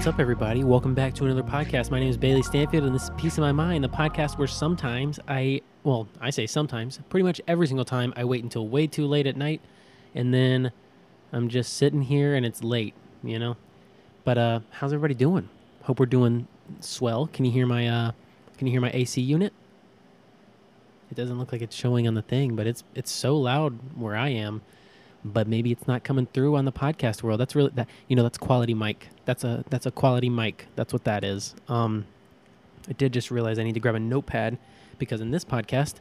What's up, everybody? Welcome back to another podcast. My name is Bailey Stanfield, and this is Peace of My Mind, the podcast where sometimes I, well, I say sometimes, pretty much every single time, I wait until way too late at night, and then I'm just sitting here and it's late, you know? But uh, how's everybody doing? Hope we're doing swell. Can you hear my uh, can you hear my AC unit? It doesn't look like it's showing on the thing, but it's it's so loud where I am but maybe it's not coming through on the podcast world. That's really that you know that's quality mic. That's a that's a quality mic. That's what that is. Um, I did just realize I need to grab a notepad because in this podcast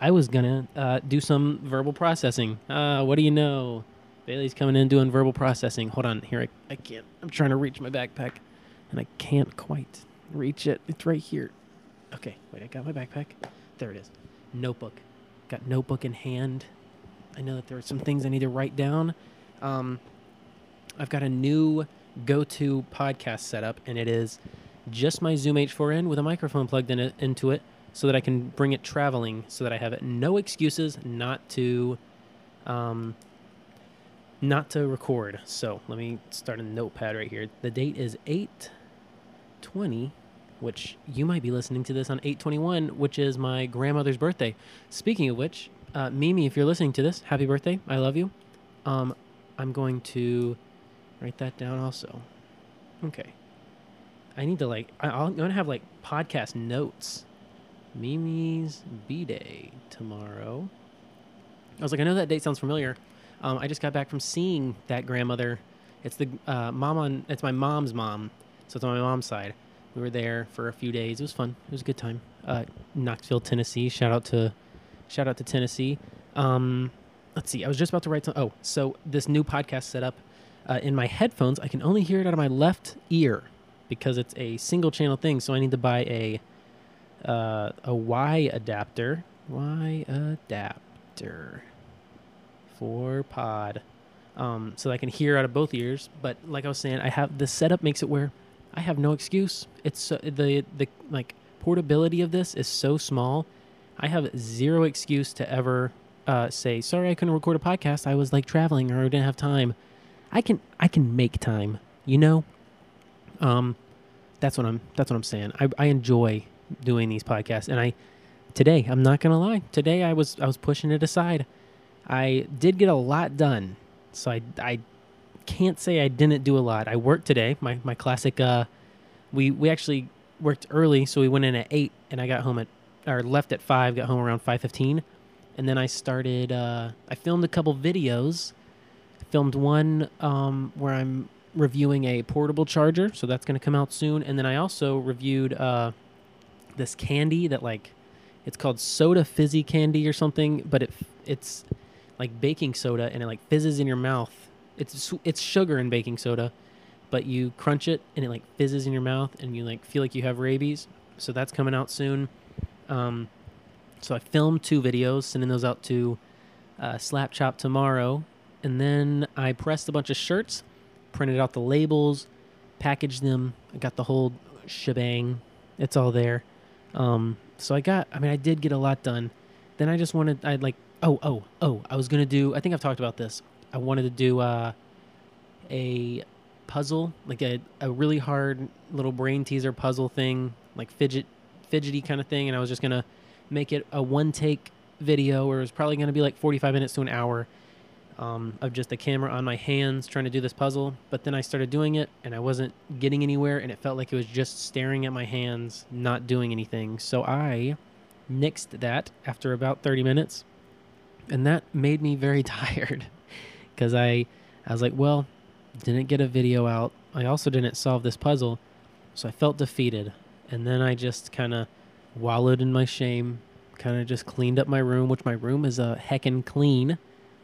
I was gonna uh, do some verbal processing. Uh, what do you know? Bailey's coming in doing verbal processing. Hold on, here I, I can't. I'm trying to reach my backpack, and I can't quite reach it. It's right here. Okay, wait, I got my backpack. There it is. Notebook. Got notebook in hand I know that there are some things I need to write down. Um, I've got a new go-to podcast setup, and it is just my Zoom H4n with a microphone plugged in it, into it, so that I can bring it traveling, so that I have no excuses not to, um, not to record. So let me start a notepad right here. The date is eight twenty, which you might be listening to this on eight twenty one, which is my grandmother's birthday. Speaking of which, uh, Mimi, if you're listening to this, happy birthday. I love you. Um, I'm going to write that down also. Okay. I need to like, I, I'm going to have like podcast notes. Mimi's B Day tomorrow. I was like, I know that date sounds familiar. Um, I just got back from seeing that grandmother. It's the uh, mom on. It's my mom's mom, so it's on my mom's side. We were there for a few days. It was fun. It was a good time. Uh, Knoxville, Tennessee. Shout out to Shout out to Tennessee. Um, let's see. I was just about to write some. Oh, so this new podcast setup uh, in my headphones, I can only hear it out of my left ear because it's a single channel thing. So I need to buy a uh, a Y adapter. Y adapter for pod. Um, so I can hear out of both ears. But like I was saying, I have the setup makes it where I have no excuse. It's the the like portability of this is so small I have zero excuse to ever uh, say, "Sorry, I couldn't record a podcast. I was like traveling or I didn't have time." I can I can make time, you know. Um, that's what I'm that's what I'm saying. I I enjoy doing these podcasts, and I today I'm not gonna lie. Today I was I was pushing it aside. I did get a lot done, so I I can't say I didn't do a lot. I worked today. My my classic. Uh, we we actually worked early, so we went in at eight, and I got home at or left at five, got home around five fifteen, and then I started. Uh, I filmed a couple videos. filmed one um, where I'm reviewing a portable charger, so that's going to come out soon. And then I also reviewed uh, this candy that like it's called soda fizzy candy or something, but it it's like baking soda and it like fizzes in your mouth. It's it's sugar and baking soda, but you crunch it and it like fizzes in your mouth and you like feel like you have rabies. So that's coming out soon. Um, so I filmed two videos, sending those out to uh, Slap Chop tomorrow, and then I pressed a bunch of shirts, printed out the labels, packaged them. I got the whole shebang. It's all there. Um, so I got. I mean, I did get a lot done. Then I just wanted. I like. Oh, oh, oh! I was gonna do. I think I've talked about this. I wanted to do uh, a puzzle, like a, a really hard little brain teaser puzzle thing, like fidget fidgety kind of thing, and I was just gonna make it a one take video, where it was probably gonna be like 45 minutes to an hour um, of just the camera on my hands trying to do this puzzle. But then I started doing it, and I wasn't getting anywhere, and it felt like it was just staring at my hands, not doing anything. So I nixed that after about 30 minutes, and that made me very tired because I I was like, well, didn't get a video out. I also didn't solve this puzzle, so I felt defeated. And then I just kind of wallowed in my shame, kind of just cleaned up my room, which my room is a heckin' clean.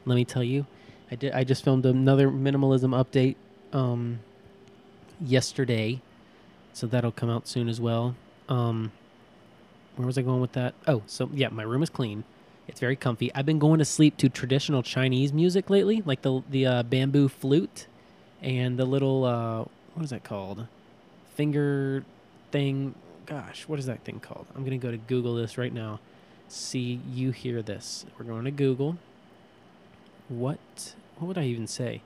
Let me tell you, I did. I just filmed another minimalism update um, yesterday, so that'll come out soon as well. Um, where was I going with that? Oh, so yeah, my room is clean. It's very comfy. I've been going to sleep to traditional Chinese music lately, like the the uh, bamboo flute and the little uh, what is that called? Finger thing. Gosh, what is that thing called? I'm going to go to Google this right now. See, you hear this. We're going to Google. What, what would I even say?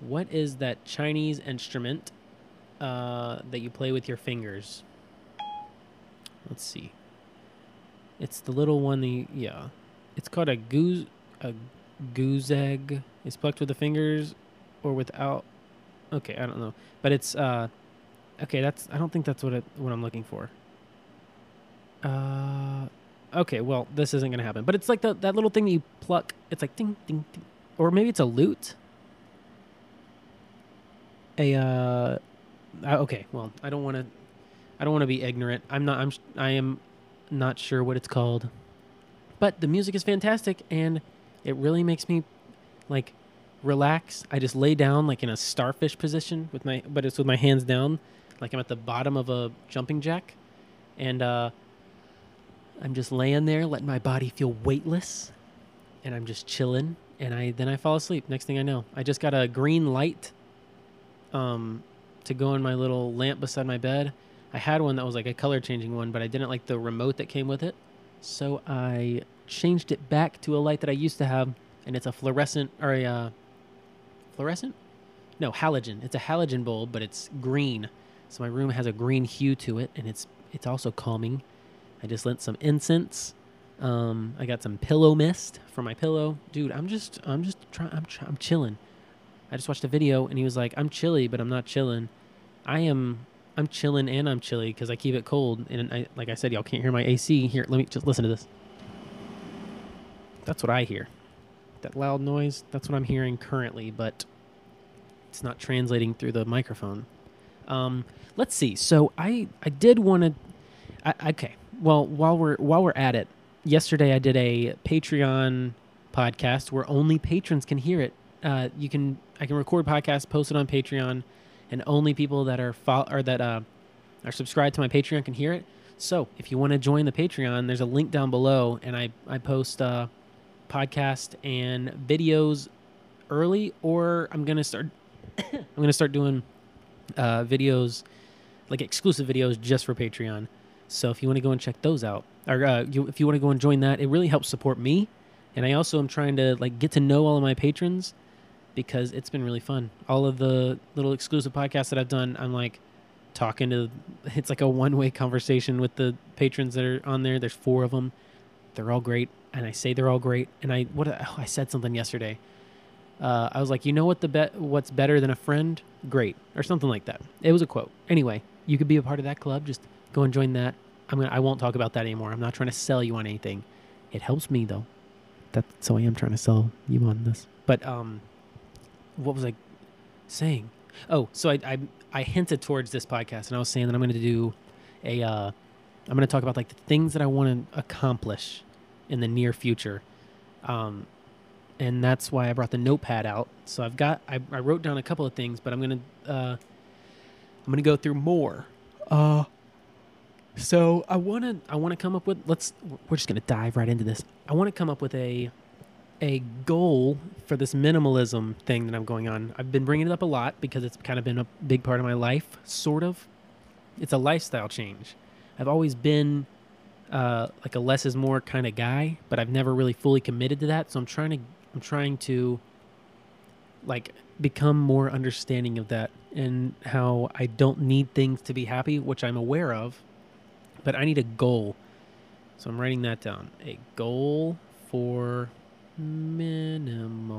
What is that Chinese instrument uh, that you play with your fingers. Let's see. It's the little one. The yeah, it's called a goose a guzheng. It's plucked with the fingers or without. Okay, I don't know, but it's uh, okay. That's I don't think that's what it, what I'm looking for. Uh, okay. Well, this isn't gonna happen. But it's like the, that little thing that you pluck. It's like ding ding ding, or maybe it's a lute. A uh, uh, okay. Well, I don't want to. I don't want to be ignorant. I'm not. I'm. I am not sure what it's called, but the music is fantastic and it really makes me like relax. I just lay down like in a starfish position with my, but it's with my hands down, like I'm at the bottom of a jumping jack, and uh, I'm just laying there, letting my body feel weightless, and I'm just chilling. And I then I fall asleep. Next thing I know, I just got a green light, um, to go in my little lamp beside my bed. I had one that was like a color changing one, but I didn't like the remote that came with it, so I changed it back to a light that I used to have, and it's a fluorescent or a uh, fluorescent? No, halogen. It's a halogen bulb, but it's green. So my room has a green hue to it, and it's it's also calming. I just lit some incense. Um, I got some pillow mist for my pillow, dude. I'm just I'm just trying. I'm try- I'm chilling. I just watched a video, and he was like, "I'm chilly, but I'm not chilling. I am." I'm chilling and I'm chilly because I keep it cold. And I, like I said, y'all can't hear my AC. Here, let me just listen to this. That's what I hear. That loud noise, that's what I'm hearing currently, but it's not translating through the microphone. Um, let's see. So I I did want to. Okay. Well, while we're while we're at it, yesterday I did a Patreon podcast where only patrons can hear it. Uh, you can I can record podcasts, post it on Patreon, and only people that are fo- or that uh, are subscribed to my Patreon can hear it. So if you want to join the Patreon, there's a link down below, and I I post uh, podcast and videos early, or I'm gonna start. I'm gonna start doing uh, videos, like exclusive videos, just for Patreon. So if you want to go and check those out, or uh, you, if you want to go and join that, it really helps support me. And I also am trying to like get to know all of my patrons because it's been really fun. All of the little exclusive podcasts that I've done, I'm like talking to. It's like a one way conversation with the patrons that are on there. There's four of them. They're all great and I say they're all great. And I what oh, I said something yesterday. Uh, I was like, you know what the bet what's better than a friend? Great, or something like that. It was a quote. Anyway, you could be a part of that club. Just go and join that. I'm gonna. I won't talk about that anymore. I'm not trying to sell you on anything. It helps me though. That so I am trying to sell you on this. But um, what was I saying? Oh, so I I, I hinted towards this podcast, and I was saying that I'm going to do a. Uh, I'm going to talk about like the things that I want to accomplish in the near future. Um, and that's why I brought the notepad out. So I've got I, I wrote down a couple of things, but I'm gonna uh, I'm gonna go through more. Uh, so I wanna I wanna come up with let's we're just gonna dive right into this. I want to come up with a a goal for this minimalism thing that I'm going on. I've been bringing it up a lot because it's kind of been a big part of my life, sort of. It's a lifestyle change. I've always been uh, like a less is more kind of guy, but I've never really fully committed to that. So I'm trying to I'm trying to like become more understanding of that and how I don't need things to be happy, which I'm aware of, but I need a goal. So I'm writing that down. A goal for minimalism.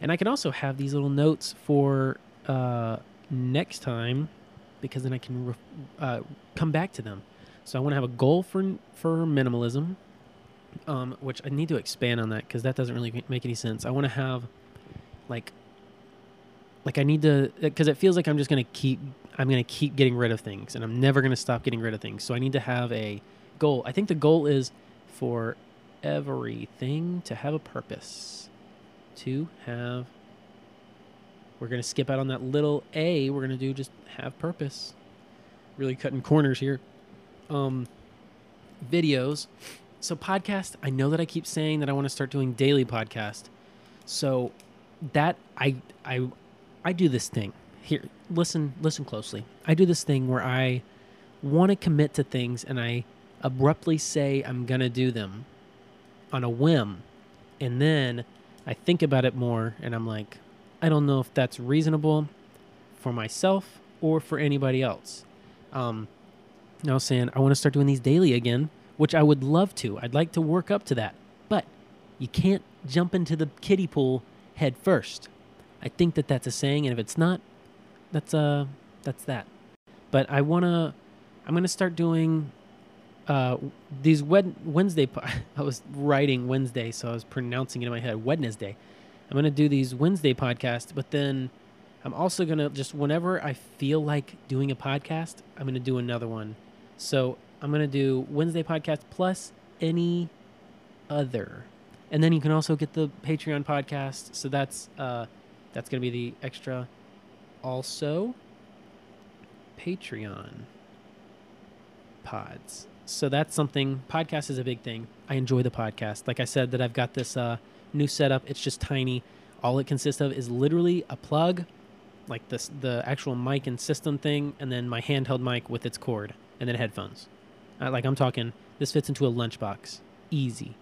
And I can also have these little notes for uh, next time because then I can re- uh, come back to them. So I want to have a goal for for minimalism, um, which I need to expand on that because that doesn't really make any sense. I want to have like like I need to because it feels like I'm just gonna keep I'm gonna keep getting rid of things and I'm never gonna stop getting rid of things. So I need to have a goal. I think the goal is for everything to have a purpose. To have we're gonna skip out on that little A. We're gonna do just have purpose. Really cutting corners here um, videos. So podcast, I know that I keep saying that I want to start doing daily podcast. So that I I I do this thing. Here, listen listen closely. I do this thing where I want to commit to things and I abruptly say I'm going to do them on a whim. And then I think about it more and I'm like, I don't know if that's reasonable for myself or for anybody else. Um, I was saying I want to start doing these daily again, which I would love to. I'd like to work up to that, but you can't jump into the kiddie pool head first. I think that that's a saying, and if it's not, that's uh that's that. But I wanna, I'm gonna start doing uh these wed- Wednesday. Po- I was writing Wednesday, so I was pronouncing it in my head Wednesday. I'm gonna do these Wednesday podcasts, but then I'm also gonna just whenever I feel like doing a podcast, I'm gonna do another one. So I'm gonna do Wednesday podcast plus any other, and then you can also get the Patreon podcast. So that's uh, that's gonna be the extra. Also, Patreon pods. So that's something. Podcast is a big thing. I enjoy the podcast. Like I said, that I've got this uh, new setup. It's just tiny. All it consists of is literally a plug, like this the actual mic and system thing, and then my handheld mic with its cord, and then headphones. Uh, like I'm talking, this fits into a lunchbox, easy.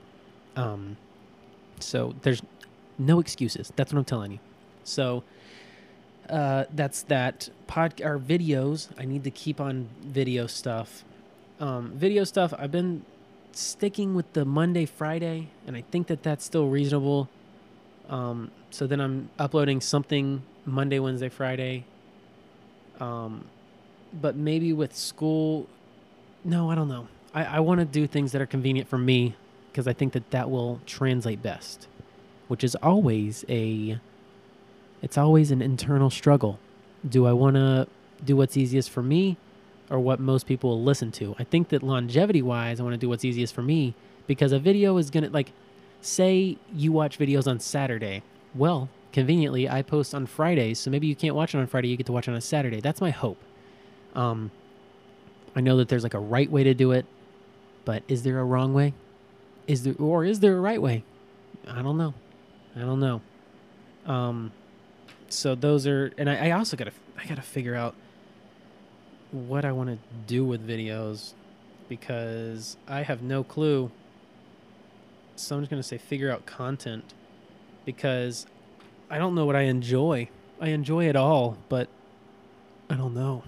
Um, so there's no excuses. That's what I'm telling you. So uh, that's that pod or videos. I need to keep on video stuff. Um, video stuff. I've been sticking with the Monday Friday, and I think that that's still reasonable. Um, so then I'm uploading something Monday, Wednesday, Friday. Um, but maybe with school, no, I don't know. I, I want to do things that are convenient for me because I think that that will translate best, which is always a, it's always an internal struggle. Do I want to do what's easiest for me or what most people will listen to? I think that longevity wise, I want to do what's easiest for me because a video is going to, like, say you watch videos on Saturday. Well, conveniently, I post on Fridays, so maybe you can't watch it on Friday, you get to watch it on a Saturday. That's my hope. Um, I know that there's like a right way to do it, but is there a wrong way? Is there or is there a right way? I don't know. I don't know. Um, so those are, and I, I also gotta, I gotta figure out what I want to do with videos because I have no clue. So I'm just gonna say figure out content because I don't know what I enjoy. I enjoy it all, but I don't know.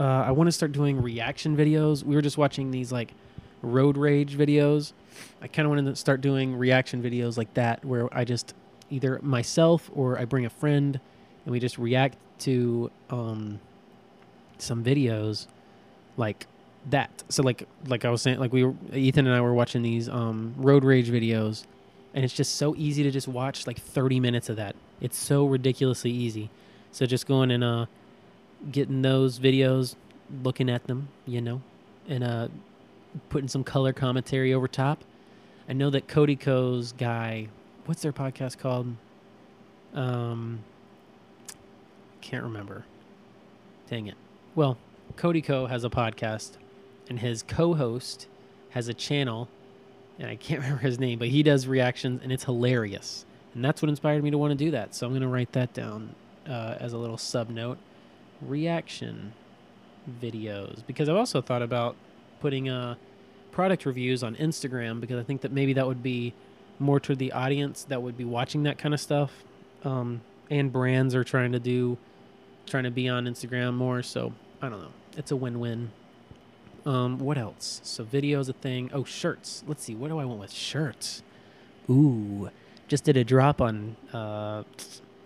Uh, I want to start doing reaction videos. We were just watching these like road rage videos. I kind of want to start doing reaction videos like that, where I just either myself or I bring a friend and we just react to um, some videos like that. So like like I was saying, like we were, Ethan and I were watching these um, road rage videos, and it's just so easy to just watch like 30 minutes of that. It's so ridiculously easy. So just going and uh, getting those videos, looking at them, you know, and uh, putting some color commentary over top. I know that Cody Ko's guy, what's their podcast called? Um, can't remember. Dang it. Well, Cody Ko has a podcast, and his co-host has a channel, and I can't remember his name, but he does reactions, and it's hilarious. And that's what inspired me to want to do that. So I'm going to write that down uh, as a little sub note. Reaction videos, because I've also thought about putting uh, product reviews on Instagram because I think that maybe that would be more to the audience that would be watching that kind of stuff. Um, and brands are trying to do, trying to be on Instagram more. So I don't know. It's a win-win. Um, what else? So video's a thing. Oh, shirts. Let's see. What do I want with shirts? Ooh, just did a drop on uh,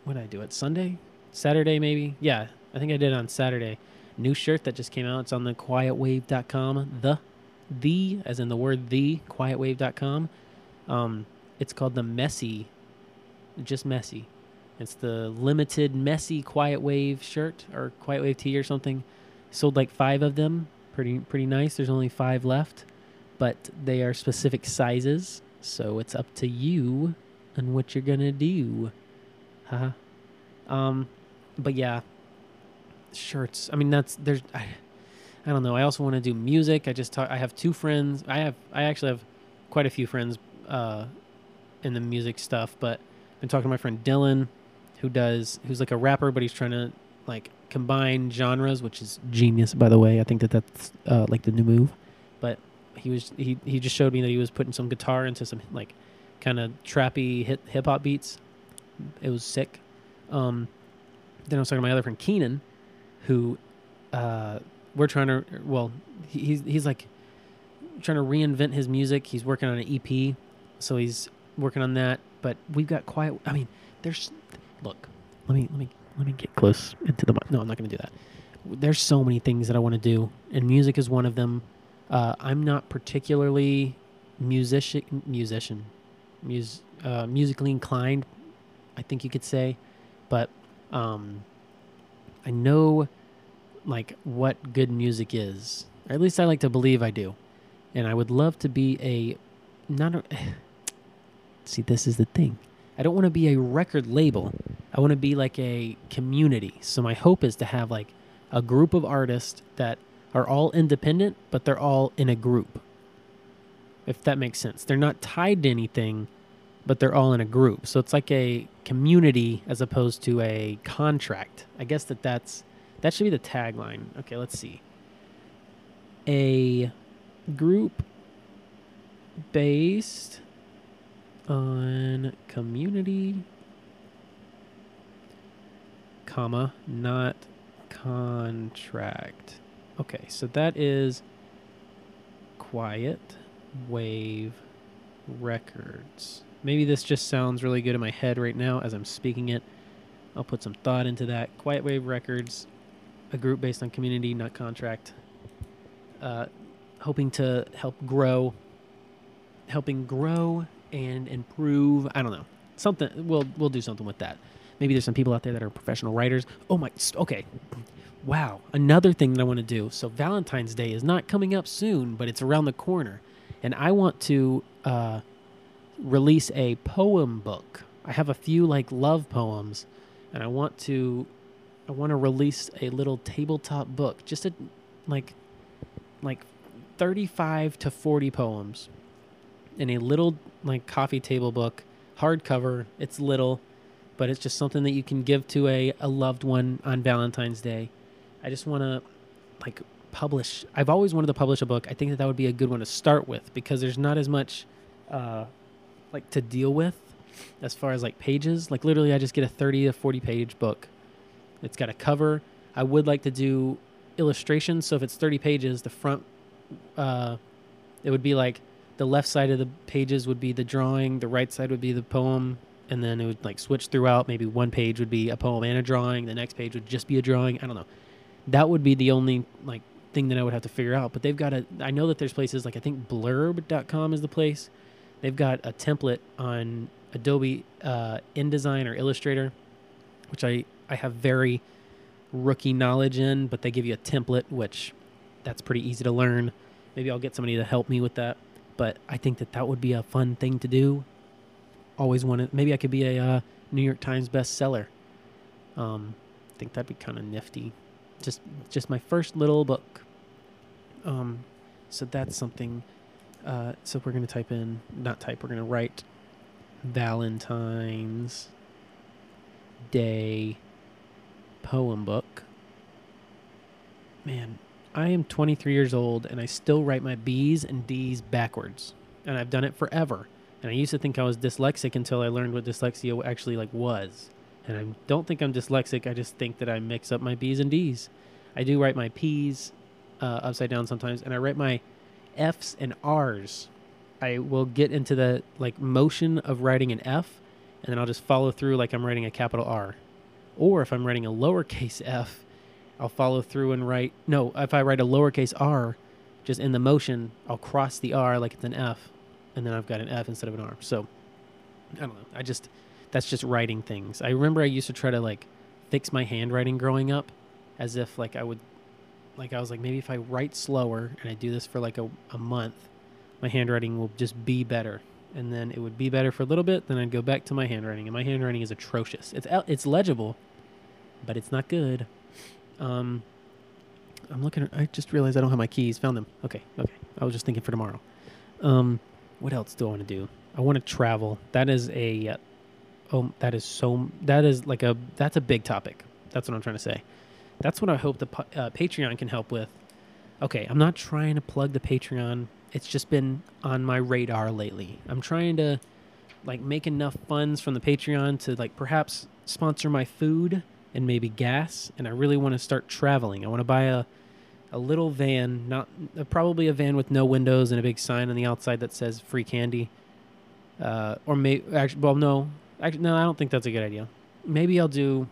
what did I do it Sunday, Saturday maybe? Yeah, I think I did on Saturday. New shirt that just came out. It's on the quietwave.com. The the as in the word the quietwave.com. Um, it's called the messy, just messy. It's the limited messy quiet wave shirt or quiet wave tee or something. Sold like five of them. Pretty pretty nice. There's only five left, but they are specific sizes, so it's up to you and what you're gonna do. Haha. um, but yeah, shirts. I mean, that's there's. I, I don't know. I also want to do music. I just talk, I have two friends. I have I actually have quite a few friends uh, in the music stuff, but I've been talking to my friend Dylan, who does who's like a rapper, but he's trying to like combine genres, which is genius, by the way. I think that that's uh, like the new move. But he was he he just showed me that he was putting some guitar into some like kind of trappy hip hip hop beats. It was sick. Um, then I was talking to my other friend Keenan, who uh, we're trying to. Well, he's he's like trying to reinvent his music. He's working on an EP, so he's working on that. But we've got quiet. I mean, there's look. Let me let me let me get close into the. mic. No, I'm not going to do that. There's so many things that I want to do, and music is one of them. Uh, I'm not particularly musician musician mus- uh, musically inclined i think you could say but um, i know like what good music is. Or at least i like to believe i do. And i would love to be a not a see this is the thing. I don't want to be a record label. I want to be like a community. So my hope is to have like a group of artists that are all independent but they're all in a group. If that makes sense. They're not tied to anything, but they're all in a group. So it's like a community as opposed to a contract. I guess that that's that should be the tagline. Okay, let's see. A group based on community comma not contract. Okay, so that is quiet Wave Records. Maybe this just sounds really good in my head right now as I'm speaking it. I'll put some thought into that. Quiet Wave Records, a group based on community, not contract. Uh, hoping to help grow, helping grow and improve. I don't know something. We'll we'll do something with that. Maybe there's some people out there that are professional writers. Oh my. Okay. Wow. Another thing that I want to do. So Valentine's Day is not coming up soon, but it's around the corner and I want to uh, release a poem book. I have a few like love poems, and I want to I want to release a little tabletop book, just a like like 35 to 40 poems in a little like coffee table book, hardcover. It's little, but it's just something that you can give to a, a loved one on Valentine's Day. I just want to like publish. I've always wanted to publish a book. I think that that would be a good one to start with because there's not as much uh, like to deal with as far as like pages. Like literally, I just get a 30 to 40 page book. It's got a cover. I would like to do illustrations. So if it's 30 pages, the front, uh, it would be like the left side of the pages would be the drawing, the right side would be the poem, and then it would like switch throughout. Maybe one page would be a poem and a drawing. The next page would just be a drawing. I don't know. That would be the only like thing that I would have to figure out. But they've got a. I know that there's places like I think Blurb.com is the place. They've got a template on Adobe uh, InDesign or Illustrator, which I I have very rookie knowledge in, but they give you a template, which that's pretty easy to learn. Maybe I'll get somebody to help me with that. But I think that that would be a fun thing to do. Always wanted. Maybe I could be a uh, New York Times bestseller. Um, I think that'd be kind of nifty. Just just my first little book. Um, so that's something. Uh, so we're gonna type in, not type. We're gonna write Valentine's Day poem book. Man, I am 23 years old and I still write my B's and D's backwards, and I've done it forever. And I used to think I was dyslexic until I learned what dyslexia actually like was. And I don't think I'm dyslexic. I just think that I mix up my B's and D's. I do write my P's uh, upside down sometimes, and I write my F's and R's. I will get into the like motion of writing an F, and then I'll just follow through like I'm writing a capital R. Or if I'm writing a lowercase f, I'll follow through and write no. If I write a lowercase r, just in the motion, I'll cross the r like it's an f, and then I've got an f instead of an r. So I don't know. I just that's just writing things. I remember I used to try to like fix my handwriting growing up, as if like I would, like I was like maybe if I write slower and I do this for like a, a month, my handwriting will just be better. And then it would be better for a little bit. Then I'd go back to my handwriting, and my handwriting is atrocious. It's it's legible, but it's not good. Um, I'm looking. I just realized I don't have my keys. Found them. Okay, okay. I was just thinking for tomorrow. Um, what else do I want to do? I want to travel. That is a, uh, oh, that is so. That is like a. That's a big topic. That's what I'm trying to say. That's what I hope the uh, Patreon can help with. Okay, I'm not trying to plug the Patreon. It's just been on my radar lately. I'm trying to like make enough funds from the Patreon to like perhaps sponsor my food and maybe gas. And I really want to start traveling. I want to buy a a little van, not uh, probably a van with no windows and a big sign on the outside that says free candy. Uh, or may actually, well, no, actually, no, I don't think that's a good idea. Maybe I'll do.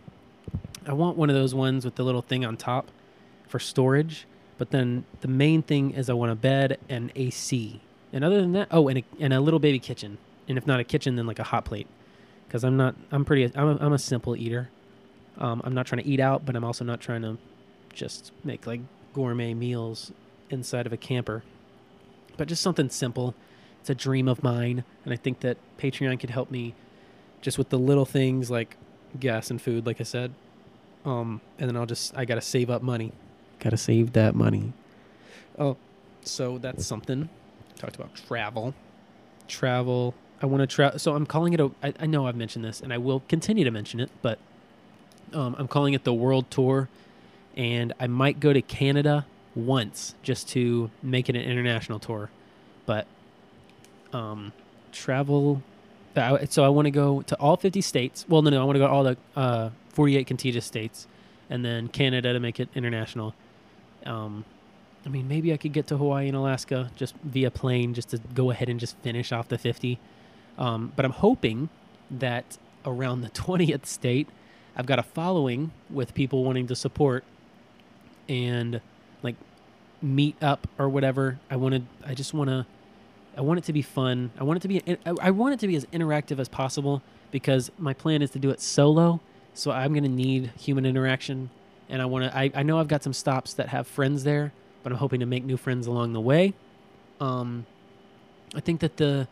I want one of those ones with the little thing on top for storage. But then the main thing is I want a bed and AC. And other than that, oh, and a, and a little baby kitchen. And if not a kitchen, then like a hot plate. Because I'm not, I'm pretty, I'm a, I'm a simple eater. Um, I'm not trying to eat out, but I'm also not trying to just make like gourmet meals inside of a camper. But just something simple. It's a dream of mine, and I think that Patreon could help me just with the little things like gas and food, like I said. Um, and then I'll just I gotta save up money. Gotta save that money. Oh, so that's something. Talked about travel. Travel. I want to travel. So I'm calling it a. I, I know I've mentioned this, and I will continue to mention it, but um, I'm calling it the World Tour and I might go to Canada once just to make it an international tour. But um, travel. So I want to go to all 50 states. Well, no, no, I want to go to all the uh, 48 contiguous states, and then Canada to make it international. Um, I mean, maybe I could get to Hawaii and Alaska just via plane, just to go ahead and just finish off the 50. Um, but I'm hoping that around the 20th state, I've got a following with people wanting to support and like meet up or whatever. I wanted, I just want to, I want it to be fun. I want it to be, I want it to be as interactive as possible because my plan is to do it solo. So I'm going to need human interaction. And I want to, I, I know I've got some stops that have friends there, but I'm hoping to make new friends along the way. Um, I think that the,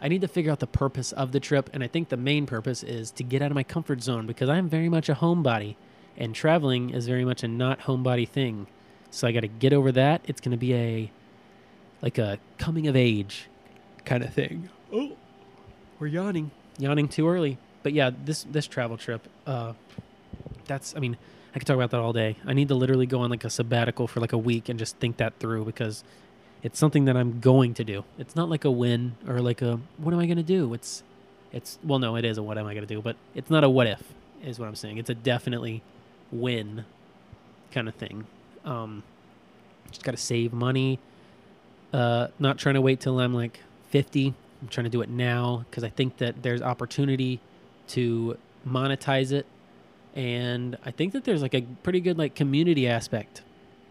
I need to figure out the purpose of the trip. And I think the main purpose is to get out of my comfort zone because I'm very much a homebody and traveling is very much a not homebody thing. So I got to get over that. It's going to be a like a coming of age kind of thing. Oh, we're yawning, yawning too early. But yeah, this this travel trip, uh, that's I mean, I could talk about that all day. I need to literally go on like a sabbatical for like a week and just think that through because it's something that I'm going to do. It's not like a win or like a what am I going to do? It's it's well no, it is a what am I going to do, but it's not a what if is what I'm saying. It's a definitely win kind of thing. Um, just got to save money. Uh, not trying to wait till I'm like 50. I'm trying to do it now because I think that there's opportunity to monetize it. And I think that there's like a pretty good like community aspect.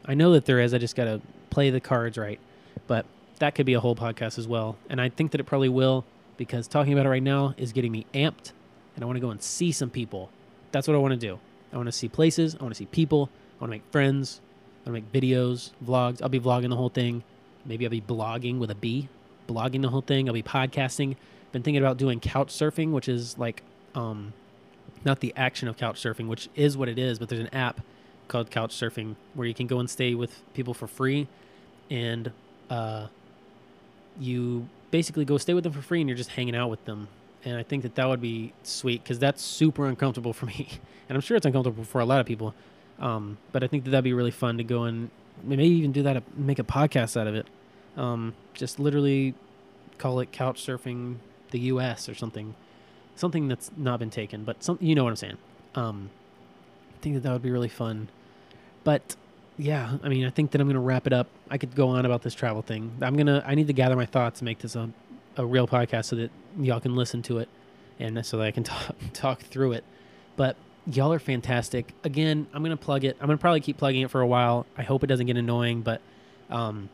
I know that there is. I just got to play the cards right. But that could be a whole podcast as well. And I think that it probably will because talking about it right now is getting me amped and I want to go and see some people. That's what I want to do. I want to see places. I want to see people. I want to make friends. I want to make videos, vlogs. I'll be vlogging the whole thing. Maybe I'll be blogging with a B, blogging the whole thing. I'll be podcasting. Been thinking about doing couch surfing, which is like, um, not the action of couch surfing, which is what it is, but there's an app called Couch Surfing where you can go and stay with people for free, and uh, you basically go stay with them for free, and you're just hanging out with them and I think that that would be sweet because that's super uncomfortable for me, and I'm sure it's uncomfortable for a lot of people. Um, but I think that that'd be really fun to go and maybe even do that, uh, make a podcast out of it. Um, just literally call it couch surfing the U.S. or something, something that's not been taken, but some you know what I'm saying. Um, I think that that would be really fun, but yeah, I mean, I think that I'm gonna wrap it up. I could go on about this travel thing. I'm gonna, I need to gather my thoughts and make this a a real podcast so that y'all can listen to it and so that I can talk talk through it. But y'all are fantastic. Again, I'm gonna plug it. I'm gonna probably keep plugging it for a while. I hope it doesn't get annoying, but um,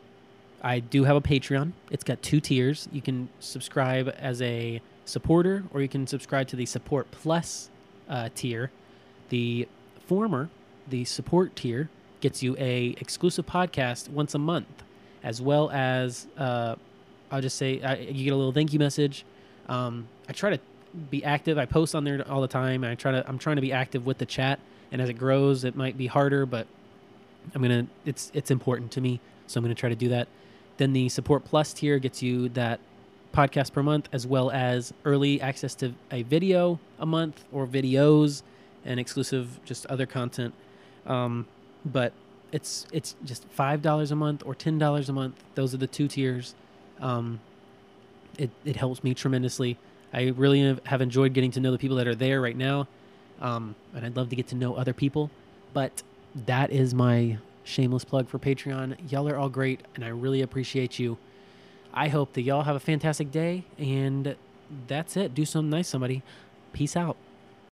I do have a Patreon. It's got two tiers. You can subscribe as a supporter, or you can subscribe to the Support Plus uh, tier. The former, the support tier, gets you a exclusive podcast once a month, as well as uh, I'll just say you get a little thank you message. Um, I try to be active. I post on there all the time. I try to I'm trying to be active with the chat, and as it grows, it might be harder, but I'm gonna it's it's important to me, so I'm gonna try to do that. Then the support plus tier gets you that podcast per month, as well as early access to a video a month or videos and exclusive just other content. Um, but it's it's just five dollars a month or ten dollars a month. Those are the two tiers. Um, it, it helps me tremendously. I really have enjoyed getting to know the people that are there right now. Um, and I'd love to get to know other people. But that is my shameless plug for Patreon. Y'all are all great, and I really appreciate you. I hope that y'all have a fantastic day, and that's it. Do something nice, somebody. Peace out.